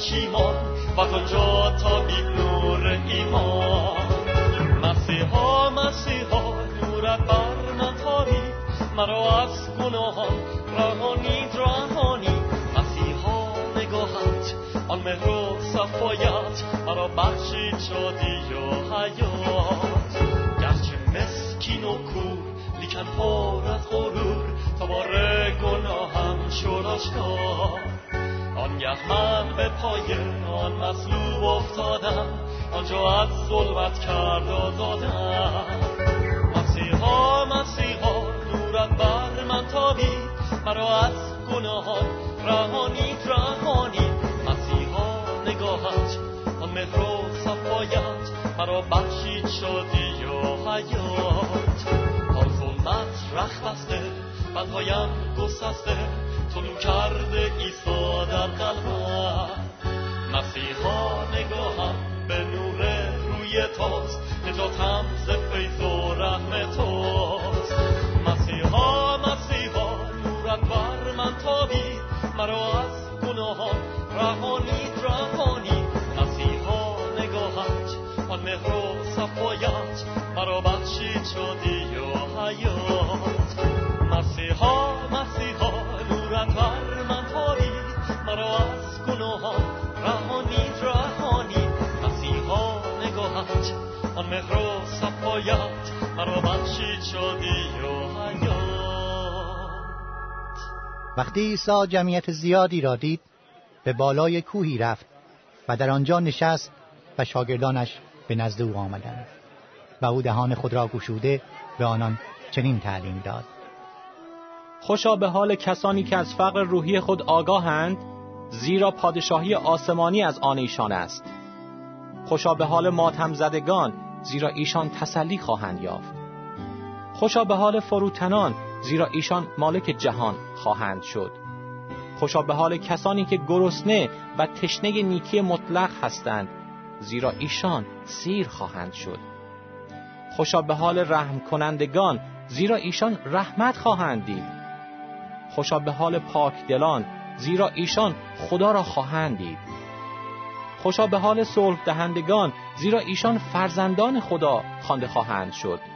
پشیمان و کجا تا بی نور ایمان. مسیحا مسیحا نورت بر من تاری مرا از گناهان رهانید رهانی مسیحا نگاهت آن مهر و صفایت. مرا بخشید شادی و حیات. گرچه مسکین و کور لیکن پر از غرور. تا بار گناهم شد آشکار. آنگه من به پای آن مصلوب افتادم آنجا از ظلمت کرد آزادم. مسیحا مسیحا نورت بر من تابید مرا از گناهان رهانید رهانید. مسیحا نگاهت آن مهر و صفایت مرا بخشید شادی و حیات. ظلمت رخ بسته بلهایم گسسته طلو کرده ایسا در قلبم. مسیحا نگاهم به نور روی توست. نجاتم ز فیض و رحم توست. مسیحا مسیحا نورت بر من تابید مرا از گناهان رهانید رهانید. مسیحا نگاهت آن مهر و صفایت. مرا بخشید شدی و حیات. وقتی عیسی جمعیت زیادی را دید به بالای کوهی رفت و در آنجا نشست و شاگردانش به نزد او آمدند و او دهان خود را گشوده به آنان چنین تعلیم داد. خوشا به حال کسانی که از فقر روحی خود آگاهند زیرا پادشاهی آسمانی از آن ایشان است. خوشا به حال ماتم زدگان زیرا ایشان تسلی خواهند یافت. خوشا به حال فروتنان زیرا ایشان مالک جهان خواهند شد. خوشا به حال کسانی که گرسنه و تشنه نیکی مطلق هستند زیرا ایشان سیر خواهند شد. خوشا به حال رحم کنندگان زیرا ایشان رحمت خواهند دید. خوشا به حال پاک دلان زیرا ایشان خدا را خواهند دید. خوشا به حال صلح دهندگان زیرا ایشان فرزندان خدا خوانده خواهند شد.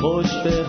خوش به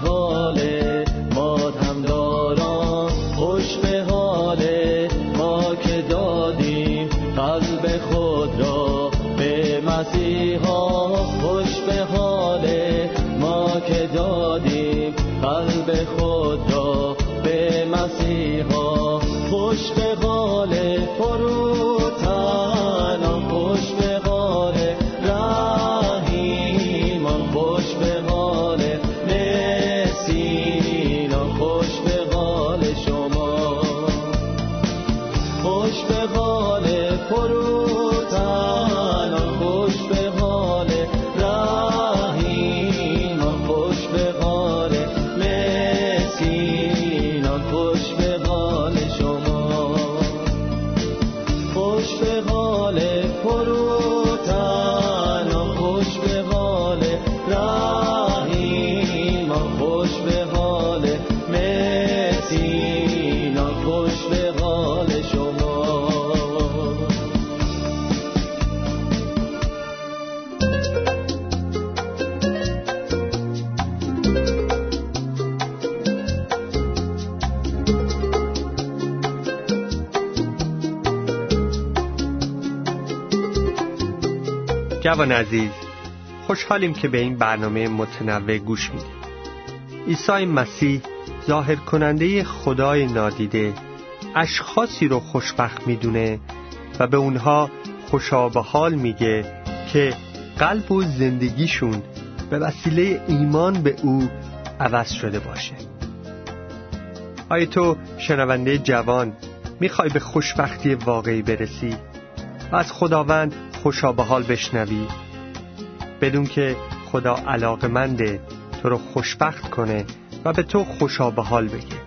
جوان عزیز خوشحالیم که به این برنامه متنوع گوش میدیم. عیسی مسیح ظاهر کننده خدای نادیده اشخاصی رو خوشبخت می‌دونه و به اونها خوشا به حال میگه که قلب و زندگیشون به وسیله ایمان به او عوض شده باشه. آیا تو شنونده جوان می‌خوای به خوشبختی واقعی برسی و از خداوند خوشا به حال بشنوی. بدون که خدا علاقمنده تو رو خوشبخت کنه و به تو خوشا به حال بگه.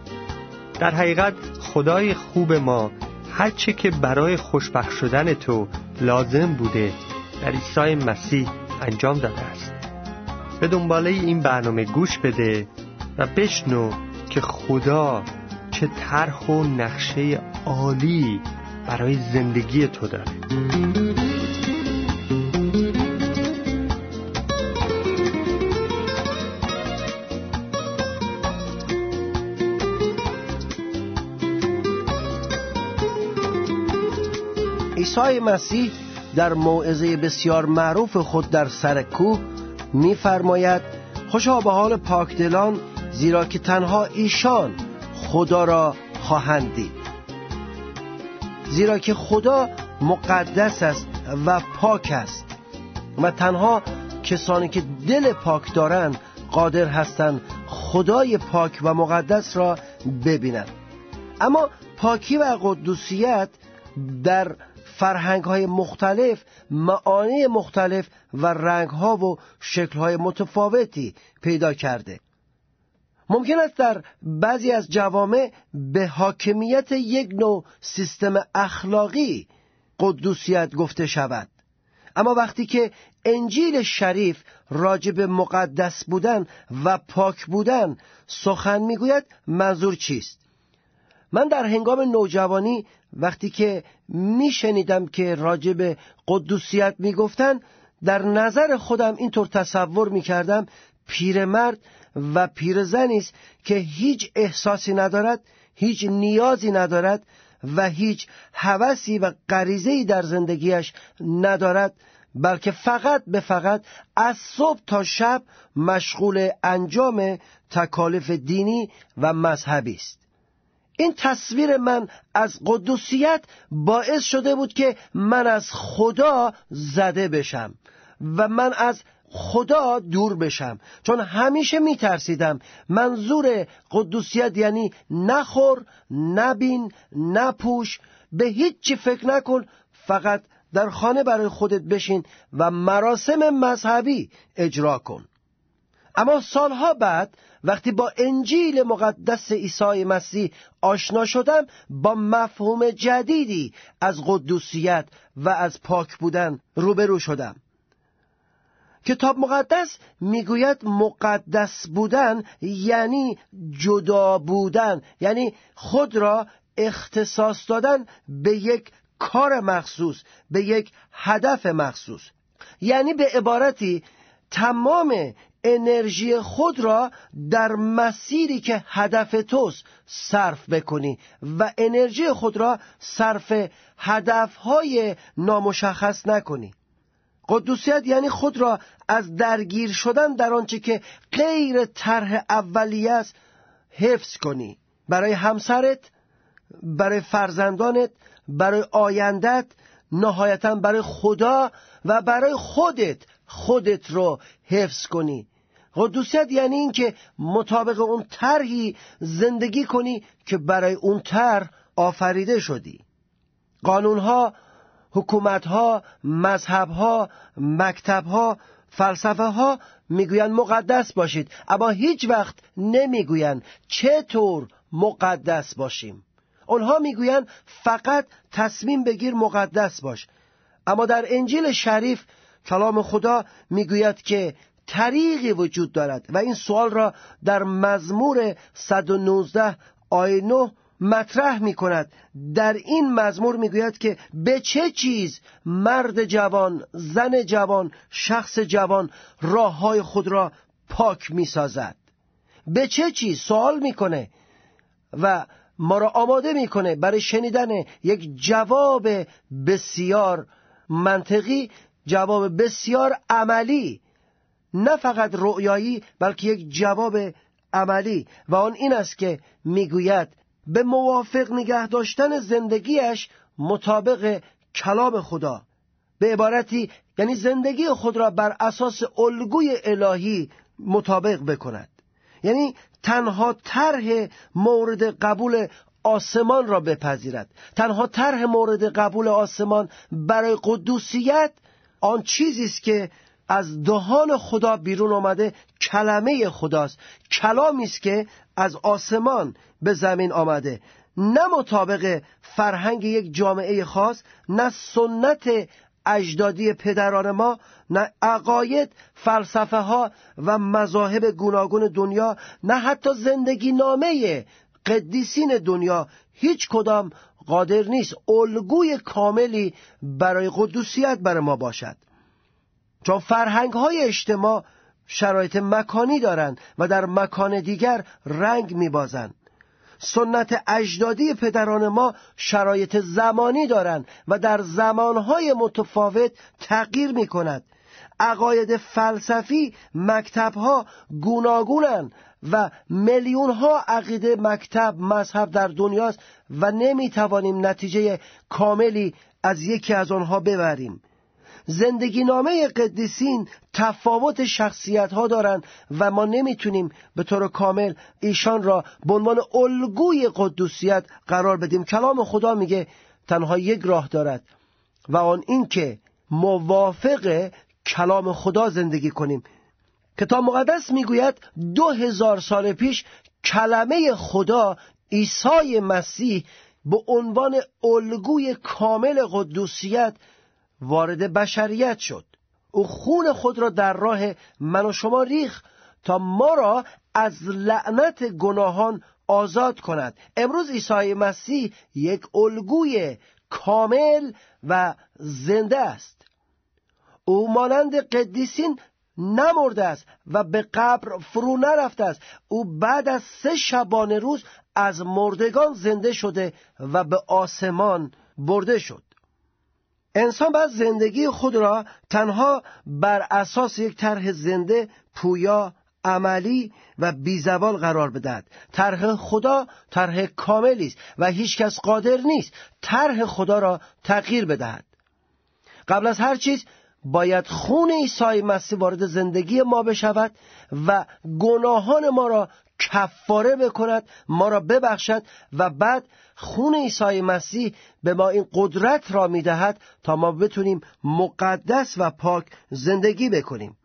در حقیقت خدای خوب ما هرچه که برای خوشبخت شدن تو لازم بوده در عیسی مسیح انجام داده است. به دنباله این برنامه گوش بده و بشنو که خدا چه طرح و نقشه عالی برای زندگی تو داره. عیسی مسیح در موعظه بسیار معروف خود در سر کوه می‌فرماید خوشا به حال پاکدلان زیرا که تنها ایشان خدا را خواهند دید. زیرا که خدا مقدس است و پاک است و تنها کسانی که دل پاک دارند قادر هستند خدای پاک و مقدس را ببینند. اما پاکی و قدوسیت در فرهنگ های مختلف معانی مختلف و رنگ ها و شکل های متفاوتی پیدا کرده. ممکن است در بعضی از جوامع به حاکمیت یک نوع سیستم اخلاقی قدوسیت گفته شود. اما وقتی که انجیل شریف راجب مقدس بودن و پاک بودن سخن می‌گوید منظور چیست؟ من در هنگام نوجوانی وقتی که میشنیدم که راجب قدوسیت می‌گفتن در نظر خودم اینطور تصور می‌کردم پیرمرد و پیرزنی است که هیچ احساسی ندارد هیچ نیازی ندارد و هیچ هوسی و غریزه‌ای در زندگیش ندارد بلکه فقط به فقط از صبح تا شب مشغول انجام تکالیف دینی و مذهبی است. این تصویر من از قدوسیت باعث شده بود که من از خدا زده بشم و من از خدا دور بشم. چون همیشه میترسیدم منظور قدوسیت یعنی نخور نبین نپوش به هیچ چی فکر نکن فقط در خانه برای خودت بشین و مراسم مذهبی اجرا کن. اما سالها بعد وقتی با انجیل مقدس عیسی مسیح آشنا شدم با مفهوم جدیدی از قدوسیت و از پاک بودن روبرو شدم. کتاب مقدس می‌گوید مقدس بودن یعنی جدا بودن یعنی خود را اختصاص دادن به یک کار مخصوص به یک هدف مخصوص. یعنی به عبارتی تمام انرژی خود را در مسیری که هدف توست صرف بکنی و انرژی خود را صرف هدفهای نامشخص نکنی. قدوسیت یعنی خود را از درگیر شدن در آنچه که غیر طرح اولیه است حفظ کنی. برای همسرت برای فرزندانت برای آیندت نهایتا برای خدا و برای خودت. خودت رو حفظ کنی. قدوسیت یعنی اینکه مطابق اون طرحی زندگی کنی که برای اون طرح آفریده شدی. قانونها حکومتها مذهبها مکتبها فلسفه ها می‌گویند مقدس باشید اما هیچ وقت نمی‌گویند چطور مقدس باشیم. آنها می‌گویند فقط تصمیم بگیر مقدس باش. اما در انجیل شریف کلام خدا می‌گوید که طریقی وجود دارد و این سوال را در مزمور 119 آیه 9 مطرح می کند در این مزمور می‌گوید که به چه چیز مرد جوان زن جوان شخص جوان راه های خود را پاک می سازد به چه چیز؟ سوال می‌کنه و ما را آماده می‌کنه برای شنیدن یک جواب بسیار منطقی جواب بسیار عملی نه فقط رؤیایی بلکه یک جواب عملی. و آن این است که می‌گوید به موافق نگه داشتن زندگیش مطابق کلام خدا. به عبارتی یعنی زندگی خود را بر اساس الگوی الهی مطابق بکند. یعنی تنها طرح مورد قبول آسمان را بپذیرد. تنها طرح مورد قبول آسمان برای قدوسیت آن چیزی است که از دهان خدا بیرون آمده کلمه خداست. کلامی است که از آسمان به زمین آمده. نه مطابق فرهنگ یک جامعه خاص نه سنت اجدادی پدران ما نه عقاید فلسفه ها و مذاهب گوناگون دنیا نه حتی زندگی نامه قدیسین دنیا. هیچ کدام قادر نیست الگوی کاملی برای قدوسیت برای ما باشد. چون فرهنگ های اجتماع شرایط مکانی دارند و در مکان دیگر رنگ میبازند. سنت اجدادی پدران ما شرایط زمانی دارند و در زمانهای متفاوت تغییر می کند عقاید فلسفی مکتبها گوناگونند و میلیون ها عقیده مکتب مذهب در دنیاست و نمی توانیم نتیجه کاملی از یکی از آنها ببریم. زندگی نامه قدیسین تفاوت شخصیت ها دارند و ما نمی‌تونیم به طور کامل ایشان را به عنوان الگوی قدوسیت قرار بدیم. کلام خدا میگه تنها یک راه دارد و آن این که موافق کلام خدا زندگی کنیم. کتاب مقدس می‌گوید دو هزار سال پیش کلمه خدا عیسی مسیح به عنوان الگوی کامل قدوسیت وارد بشریت شد. او خون خود را در راه من و شما ریخ تا ما را از لعنت گناهان آزاد کند. امروز عیسی مسیح یک الگوی کامل و زنده است. او مانند قدیسین نمرده است و به قبر فرو نرفته است. او بعد از سه شبانه روز از مردگان زنده شده و به آسمان برده شد. انسان باید زندگی خود را تنها بر اساس یک طرح زنده پویا عملی و بیزوال قرار بدهد. طرح خدا طرح کاملی است و هیچکس قادر نیست طرح خدا را تغییر بدهد. قبل از هر چیز باید خون عیسی مسیح وارد زندگی ما بشود و گناهان ما را کفاره بکند ما را ببخشد و بعد خون عیسی مسیح به ما این قدرت را می‌دهد تا ما بتونیم مقدس و پاک زندگی بکنیم.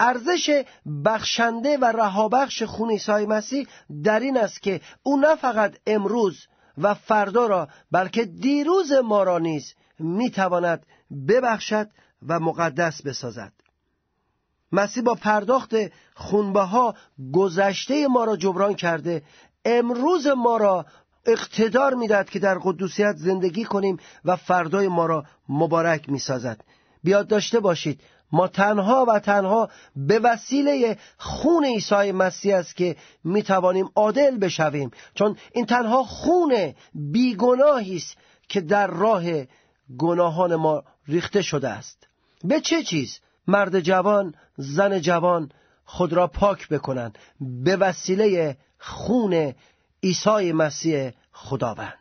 ارزش بخشنده و رهابخش خون عیسی مسیح در این است که او نه فقط امروز و فردا را بلکه دیروز ما را نیز می‌تواند ببخشد و مقدس بسازد. مسیح با پرداخت خونبه ها گذشته ما را جبران کرده امروز ما را اقتدار می‌دهد که در قدوسیت زندگی کنیم و فردای ما را مبارک می‌سازد. بیاد داشته باشید ما تنها و تنها به وسیله خون عیسی مسیح است که می توانیم عادل بشویم. چون این تنها خون بیگناهی است که در راه گناهان ما ریخته شده است. به چه چیز؟ مرد جوان زن جوان خود را پاک بکنند به وسیله خون عیسی مسیح خداوند.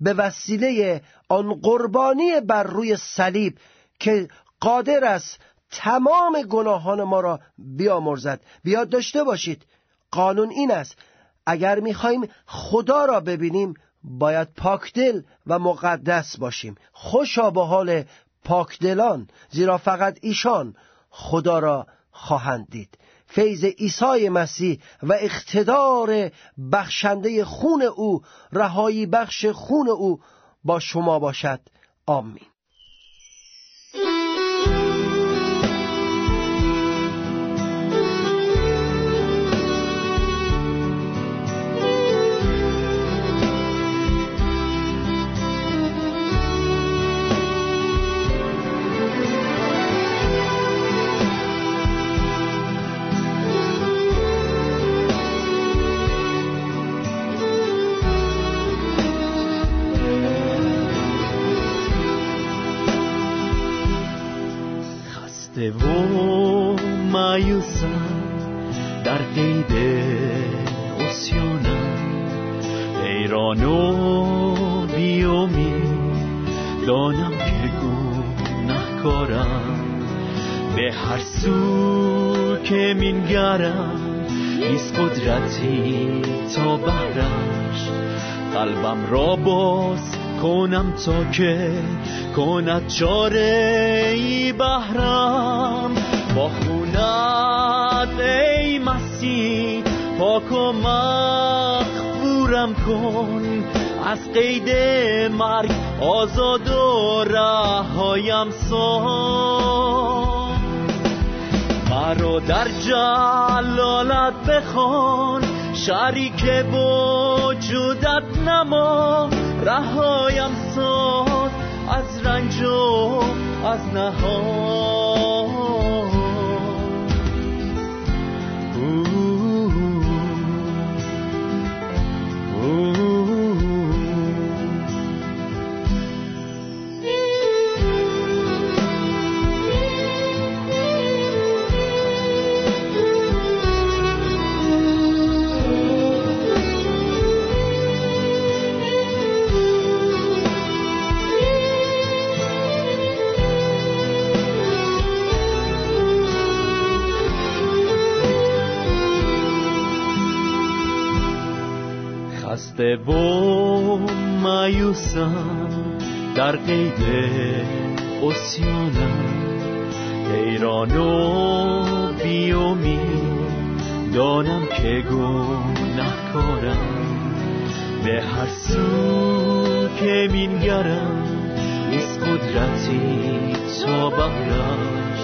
به وسیله آن قربانی بر روی صلیب که قادر است تمام گناهان ما را بیامرزد. بیاد داشته باشید قانون این است. اگر می‌خواهیم خدا را ببینیم باید پاکدل و مقدس باشیم. خوشا به حال پاکدلان زیرا فقط ایشان خدا را خواهند دید. فیض عیسی مسیح و اقتدار بخشنده خون او رهایی بخش خون او با شما باشد. آمین. قلبم را باز کنم تا که کند چاره ای بهرم. با خونت ای مسیح پاک و کن. از قید مرگ آزاد و رهایم سان مرا در جلالت بخوان. شریک وجودت نما رهایم ساز از رنج و از نهان خسته و مایوسم در قید اسیانم حیران و بیومی دانم که گناهکارم. به هر سو که مینگرم نیست قدرتی تا بهرش.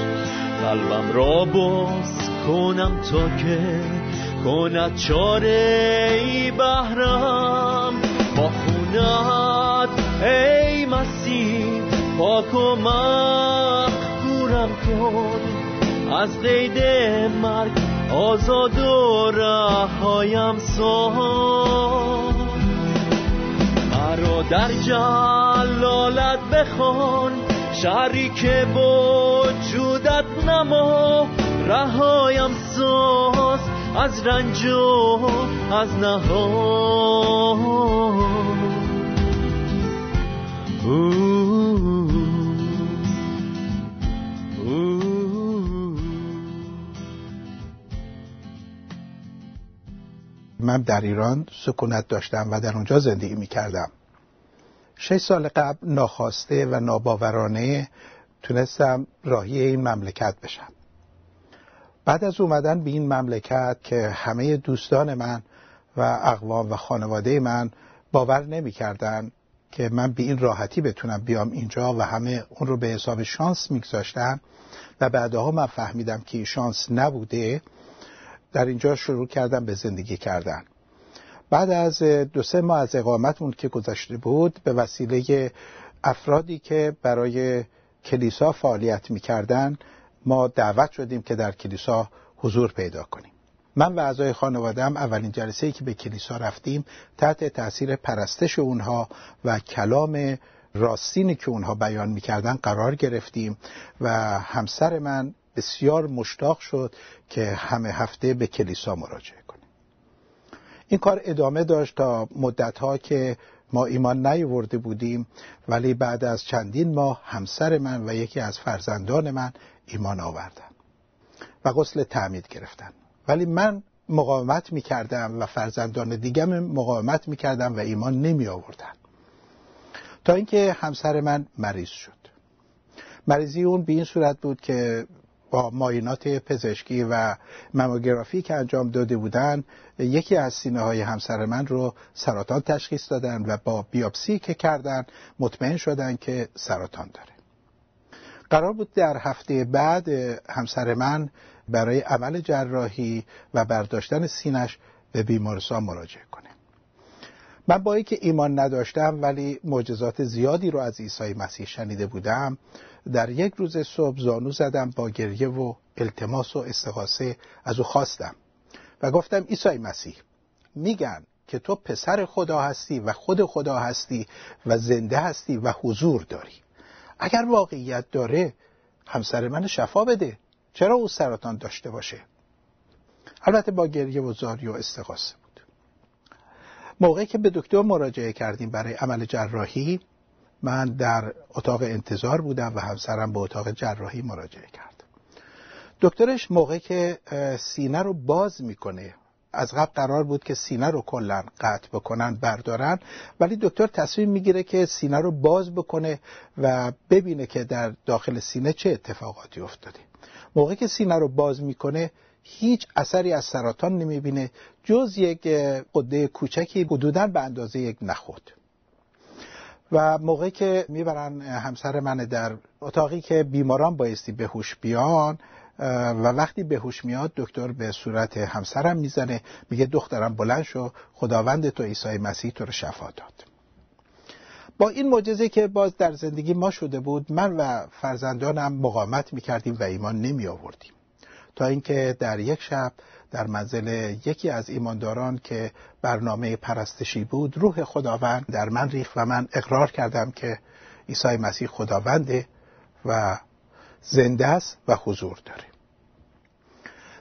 قلبم را باز کنم تا که کند چاره ای بهرم با خونت ای مسیح پاک و مغفورم کن. از قید مرگ آزاد و رهایم سان مرا در جلالت بخوان شریک وجودت نما رهایم ساز از رنج و از نهان من در ایران سکونت داشتم و در اونجا زندگی می کردم شش سال قبل ناخواسته و ناباورانه تونستم راهی این مملکت بشم. بعد از اومدن به این مملکت که همه دوستان من و اقوام و خانواده من باور نمی‌کردن که من به این راحتی بتونم بیام اینجا و همه اون رو به حساب شانس میگذاشتن و بعدها من فهمیدم که شانس نبوده در اینجا شروع کردم به زندگی کردن. بعد از دو سه ماه از اقامتمون که گذشته بود به وسیله افرادی که برای کلیسا فعالیت می‌کردن ما دعوت شدیم که در کلیسا حضور پیدا کنیم. من و اعضای خانوادم اولین جلسه که به کلیسا رفتیم تحت تاثیر پرستش اونها و کلام راستینی که اونها بیان می‌کردن قرار گرفتیم و همسر من بسیار مشتاق شد که همه هفته به کلیسا مراجعه کنیم این کار ادامه داشت تا مدتها که ما ایمان نیورده بودیم ولی بعد از چندین ماه همسر من و یکی از فرزندان من ایمان آوردن و غسل تعمید گرفتن. ولی من مقاومت می‌کردم و فرزندان دیگم مقاومت می‌کردم و ایمان نمی آوردن تا اینکه همسر من مریض شد. مریضی اون به این صورت بود که با ماینات پزشکی و مموگرافی که انجام داده بودن یکی از سینه های همسر من رو سرطان تشخیص دادن و با بیاپسی که کردن مطمئن شدن که سرطان داره. قرار بود در هفته بعد همسر من برای عمل جراحی و برداشتن سینش به بیمارستان مراجعه کنه. من با اینکه ایمان نداشتم ولی معجزات زیادی رو از عیسی مسیح شنیده بودم در یک روز صبح زانو زدم با گریه و التماس و استغاثه از او خواستم و گفتم عیسی مسیح میگن که تو پسر خدا هستی و خود خدا هستی و زنده هستی و حضور داری. اگر واقعیت داره همسر من شفا بده. چرا او سرطان داشته باشه؟ البته با گریه و زاری و استغاثه بود. موقعی که به دکتر مراجعه کردیم برای عمل جراحی من در اتاق انتظار بودم و همسرم به اتاق جراحی مراجعه کرد. دکترش موقعی که سینه رو باز می‌کنه از قبل قرار بود که سینه رو کلا قطع بکنن بردارن. ولی دکتر تصمیم می‌گیره که سینه رو باز بکنه و ببینه که در داخل سینه چه اتفاقاتی افتاده. موقعی که سینه رو باز می‌کنه هیچ اثری از سرطان نمی‌بینه جز یک قده کوچکی حدودا به اندازه یک نخود. و موقعی که می‌برن همسر من در اتاقی که بیماران بایستی به هوش بیان و وقتی به هوش میاد دکتر به صورت همسرم می‌زنه میگه دخترم بلند شو خداوند تو عیسی مسیح تو رو شفا داد. با این معجزه که باز در زندگی ما شده بود من و فرزندانم مقاومت می‌کردیم و ایمان نمی آوردیم تا اینکه در یک شب در منزل یکی از ایمانداران که برنامه پرستشی بود روح خداوند در من ریخت و من اقرار کردم که عیسی مسیح خداونده و زنده است و حضور داره.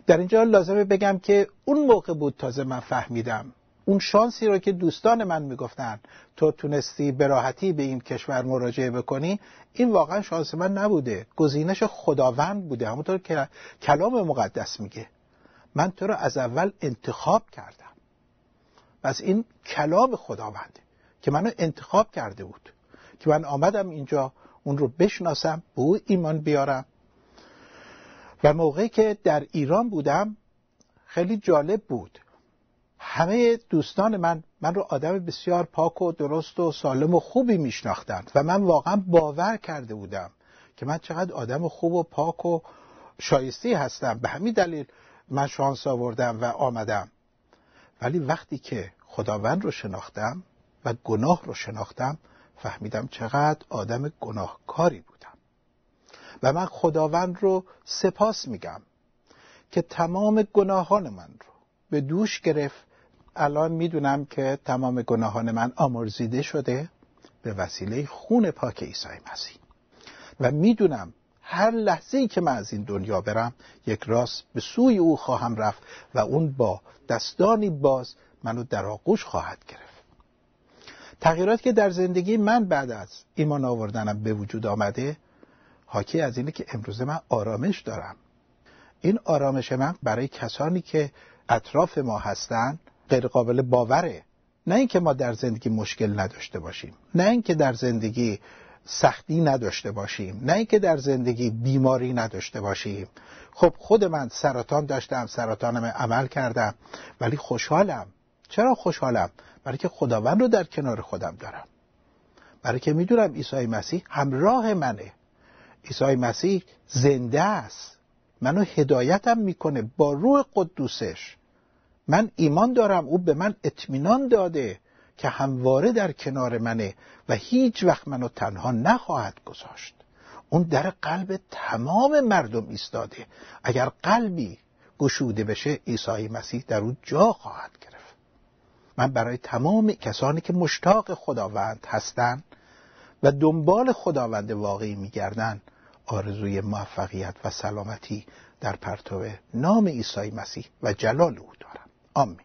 در اینجا لازمه بگم که اون موقع بود تازه من فهمیدم. اون شانسی رو که دوستان من می‌گفتن تو تونستی به راحتی به این کشور مراجعه بکنی این واقعا شانس من نبوده. گزینش خداوند بوده. همونطور که کلام مقدس میگه. من تو رو از اول انتخاب کردم. پس این کلام خداونده که منو انتخاب کرده بود. که من آمدم اینجا اون رو بشناسم به او ایمان بیارم. و موقعی که در ایران بودم خیلی جالب بود. همه دوستان من من رو آدم بسیار پاک و درست و سالم و خوبی میشناختند و من واقعا باور کرده بودم که من چقدر آدم خوب و پاک و شایستی هستم. به همین دلیل من شانس آوردم و آمدم. ولی وقتی که خداوند رو شناختم و گناه رو شناختم فهمیدم چقدر آدم گناهکاری بودم. و من خداوند رو سپاس میگم که تمام گناهان من رو به دوش گرفت. الان می‌دونم که تمام گناهان من آمرزیده شده به وسیله خون پاک عیسی مسیح. و می‌دونم هر لحظه ای که من از این دنیا برم یک راست به سوی او خواهم رفت و اون با دستانی باز منو در آغوش خواهد گرفت. تغییرات که در زندگی من بعد از ایمان آوردنم به وجود آمده حاکی از اینه که امروز من آرامش دارم. این آرامش من برای کسانی که اطراف ما هستن غیر قابل باوره. نه اینکه ما در زندگی مشکل نداشته باشیم. نه اینکه در زندگی سختی نداشته باشیم. نه اینکه در زندگی بیماری نداشته باشیم. خب خود من سرطان داشتم سرطانم عمل کردم ولی خوشحالم. چرا خوشحالم؟ برای که خداوند رو در کنار خودم دارم. برای که می‌دونم عیسی مسیح همراه منه. عیسی مسیح زنده است. منو هدایتم می‌کنه با روح قدوسش. من ایمان دارم او به من اطمینان داده که همواره در کنار منه و هیچ وقت منو تنها نخواهد گذاشت. اون در قلب تمام مردم ایستاده. اگر قلبی گشوده بشه عیسی مسیح در اون جا خواهد گرفت. من برای تمام کسانی که مشتاق خداوند هستند و دنبال خداوند واقعی میگردن آرزوی موفقیت و سلامتی در پرتو نام عیسی مسیح و جلال او دارم. آمین.